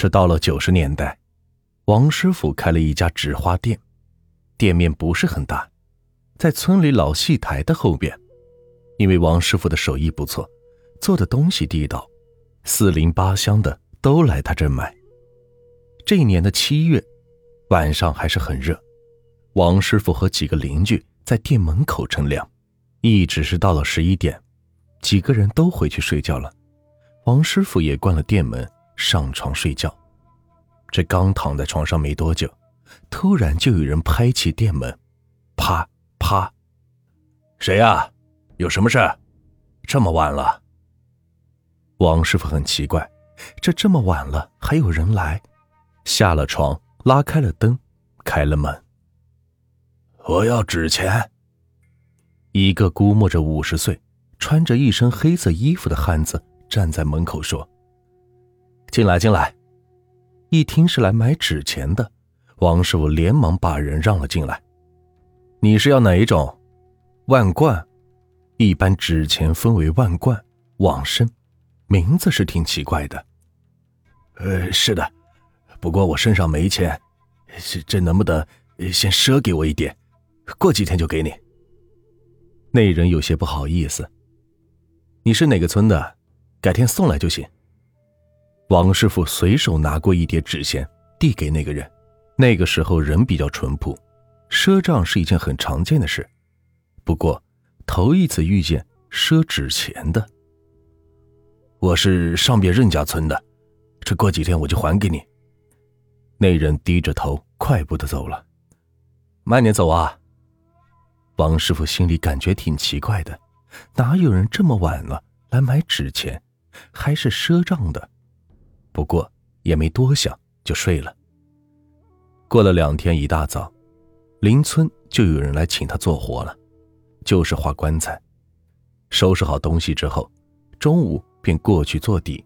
是到了九十年代，王师傅开了一家纸花店，店面不是很大，在村里老戏台的后边。因为王师傅的手艺不错，做的东西地道，四邻八乡的都来他这买。这一年的七月，晚上还是很热，王师傅和几个邻居在店门口乘凉，一直是到了十一点，几个人都回去睡觉了，王师傅也关了店门，上床睡觉。这刚躺在床上没多久，突然就有人拍起店门，啪啪，谁呀？有什么事？这么晚了。王师傅很奇怪，这这么晚了还有人来，下了床，拉开了灯，开了门。我要纸钱。一个估摸着五十岁、穿着一身黑色衣服的汉子站在门口说：“进来，进来。”一听是来买纸钱的，王师傅连忙把人让了进来。你是要哪一种？万贯？一般纸钱分为万贯、往生，名字是挺奇怪的。呃，是的，不过我身上没钱，这能不能先赊给我一点？过几天就给你。那人有些不好意思。你是哪个村的？改天送来就行。王师傅随手拿过一叠纸钱，递给那个人。那个时候人比较淳朴，赊账是一件很常见的事。不过。头一次遇见赊纸钱的，我是上边任家村的，这过几天我就还给你。那人低着头，快步的走了。慢点走啊！王师傅心里感觉挺奇怪的，哪有人这么晚了来买纸钱，还是赊账的？不过也没多想，就睡了。过了两天，一大早，邻村就有人来请他做活了。就是画棺材，收拾好东西之后，中午便过去做底。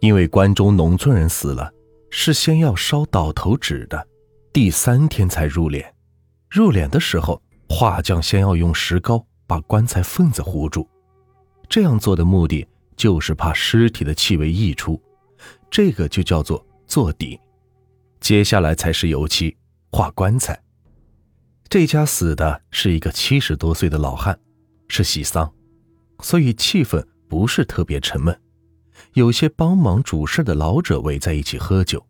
因为关中农村人死了，是先要烧倒头纸的，第三天才入殓。入殓的时候，画匠先要用石膏把棺材缝子糊住。这样做的目的就是怕尸体的气味溢出，这个就叫做做底。接下来才是油漆画棺材。这家死的是一个七十多岁的老汉，是喜丧，所以气氛不是特别沉闷。有些帮忙主事的老者围在一起喝酒，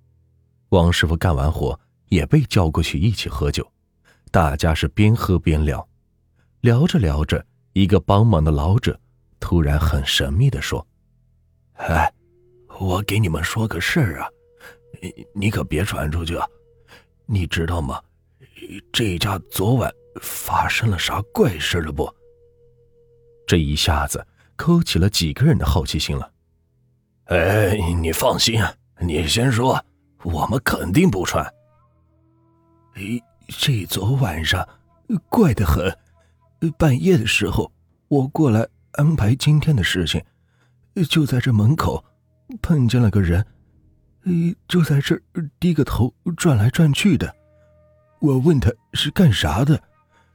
王师傅干完活也被叫过去一起喝酒。大家是边喝边聊，聊着聊着，一个帮忙的老者突然很神秘的说：“哎，我给你们说个事儿啊，你你可别传出去啊，你知道吗？”这家昨晚发生了啥怪事了不？这一下子勾起了几个人的好奇心了。哎，你放心啊，你先说，我们肯定不传。哎，这昨晚上怪得很，半夜的时候我过来安排今天的事情，就在这门口碰见了个人，就在这低个头转来转去的。我问他是干啥的，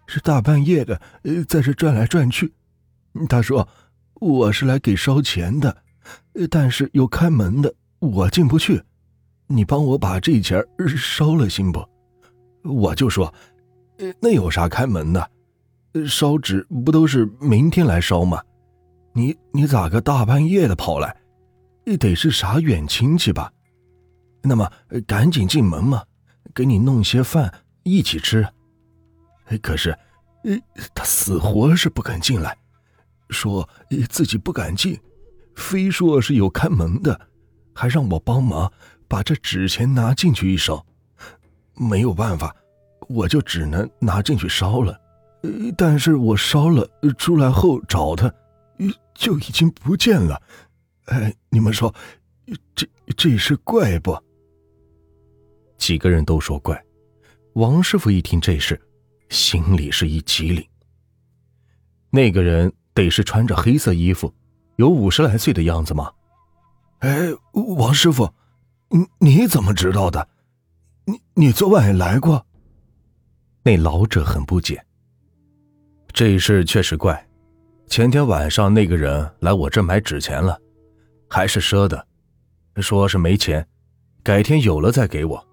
是大半夜的，在这转来转去。他说我是来给烧钱的，但是有开门的，我进不去。你帮我把这钱烧了行不？我就说，那有啥开门的？烧纸不都是明天来烧吗？你你咋个大半夜的跑来？得是啥远亲戚吧？那么赶紧进门嘛，给你弄些饭。一起吃，可是，他死活是不肯进来，说自己不敢进，非说是有看门的，还让我帮忙把这纸钱拿进去一烧。没有办法，我就只能拿进去烧了。但是我烧了出来后找他，就已经不见了。哎，你们说，这这是怪不？几个人都说怪。王师傅一听这事，心里是一激灵。那个人得是穿着黑色衣服，有五十来岁的样子吗？哎，王师傅，你你怎么知道的？你你昨晚也来过？那老者很不解。这事确实怪。前天晚上那个人来我这买纸钱了，还是赊的，说是没钱，改天有了再给我。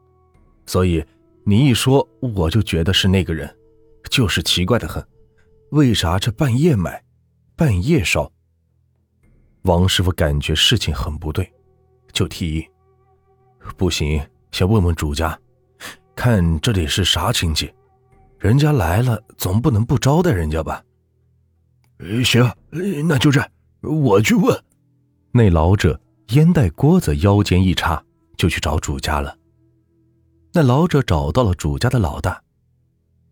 所以你一说，我就觉得是那个人，就是奇怪的很。为啥这半夜买，半夜烧？王师傅感觉事情很不对，就提议：不行，先问问主家，看这里是啥亲戚，人家来了总不能不招待人家吧？行，那就这，我去问。那老者烟袋锅子腰间一插，就去找主家了。那老者找到了主家的老大，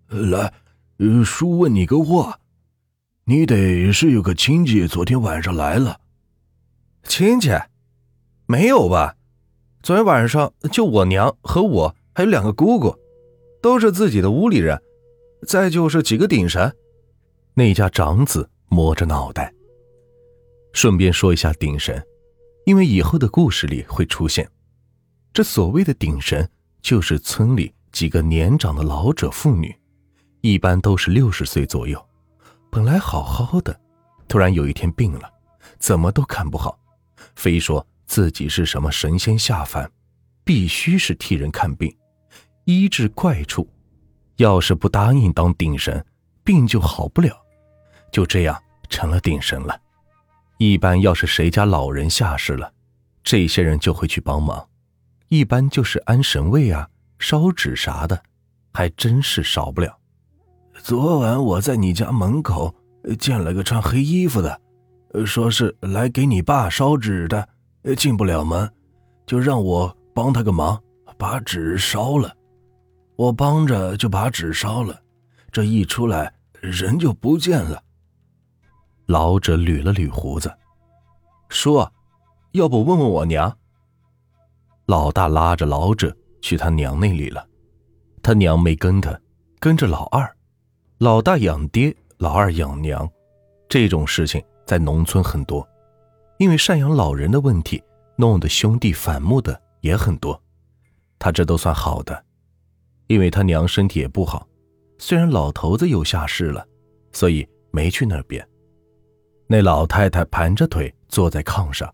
来，叔问你个话，你得是有个亲戚昨天晚上来了。亲戚？没有吧？昨天晚上就我娘和我还有两个姑姑，都是自己的屋里人，再就是几个顶神。那家长子摸着脑袋。顺便说一下顶神，因为以后的故事里会出现，这所谓的顶神。就是村里几个年长的老者妇女，一般都是六十岁左右，本来好好的，突然有一天病了，怎么都看不好，非说自己是什么神仙下凡，必须是替人看病，医治怪处，要是不答应当顶神，病就好不了，就这样成了顶神了。一般要是谁家老人下世了，这些人就会去帮忙。一般就是安神位啊，烧纸啥的，还真是少不了。昨晚我在你家门口见了个穿黑衣服的，说是来给你爸烧纸的，进不了门，就让我帮他个忙，把纸烧了。我帮着就把纸烧了，这一出来人就不见了。老者捋了捋胡子，说：“要不问问我娘？”老大拉着老者去他娘那里了，他娘没跟他，跟着老二。老大养爹，老二养娘，这种事情在农村很多，因为赡养老人的问题，弄得兄弟反目的也很多。他这都算好的，因为他娘身体也不好，虽然老头子又下世了，所以没去那边。那老太太盘着腿坐在炕上，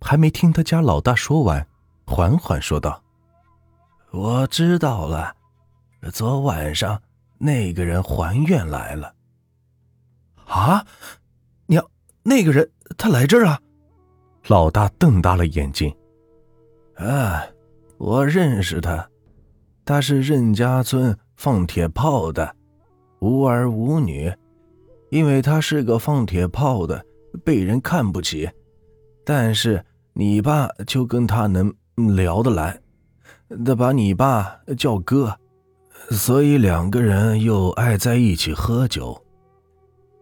还没听他家老大说完。缓缓说道：“我知道了，昨晚上那个人还愿来了。啊，娘，那个人他来这儿啊？”老大瞪大了眼睛。“啊，我认识他，他是任家村放铁炮的，无儿无女，因为他是个放铁炮的，被人看不起。但是你爸就跟他能。”聊得来，他把你爸叫哥，所以两个人又爱在一起喝酒。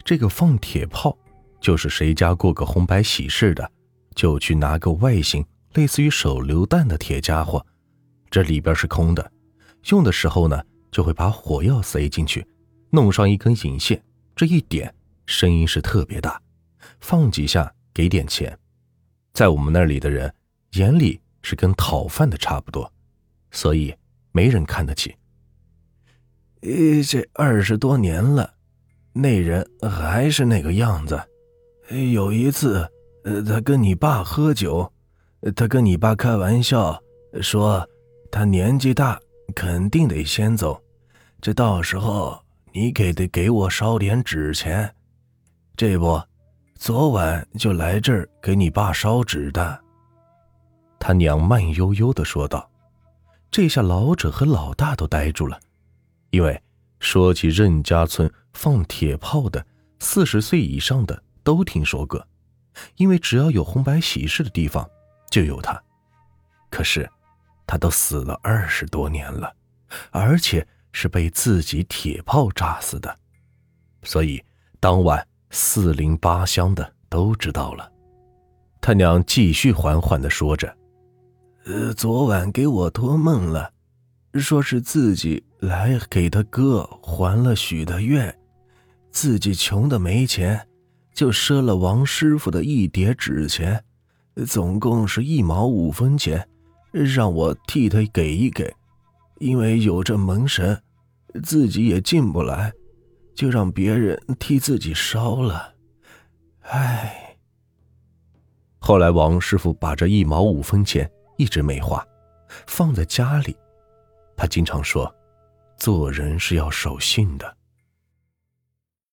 这个放铁炮，就是谁家过个红白喜事的，就去拿个外形类似于手榴弹的铁家伙，这里边是空的，用的时候呢，就会把火药塞进去，弄上一根引线，这一点声音是特别大，放几下给点钱，在我们那里的人眼里。是跟讨饭的差不多，所以没人看得起。这二十多年了，那人还是那个样子。有一次，他跟你爸喝酒，他跟你爸开玩笑说，他年纪大，肯定得先走。这到时候你给得给我烧点纸钱。这不，昨晚就来这儿给你爸烧纸的。他娘慢悠悠的说道：“这下老者和老大都呆住了，因为说起任家村放铁炮的，四十岁以上的都听说过，因为只要有红白喜事的地方就有他。可是，他都死了二十多年了，而且是被自己铁炮炸死的，所以当晚四邻八乡的都知道了。”他娘继续缓缓的说着。呃，昨晚给我托梦了，说是自己来给他哥还了许的愿，自己穷的没钱，就赊了王师傅的一叠纸钱，总共是一毛五分钱，让我替他给一给，因为有这门神，自己也进不来，就让别人替自己烧了。唉。后来王师傅把这一毛五分钱。一直没花，放在家里。他经常说，做人是要守信的。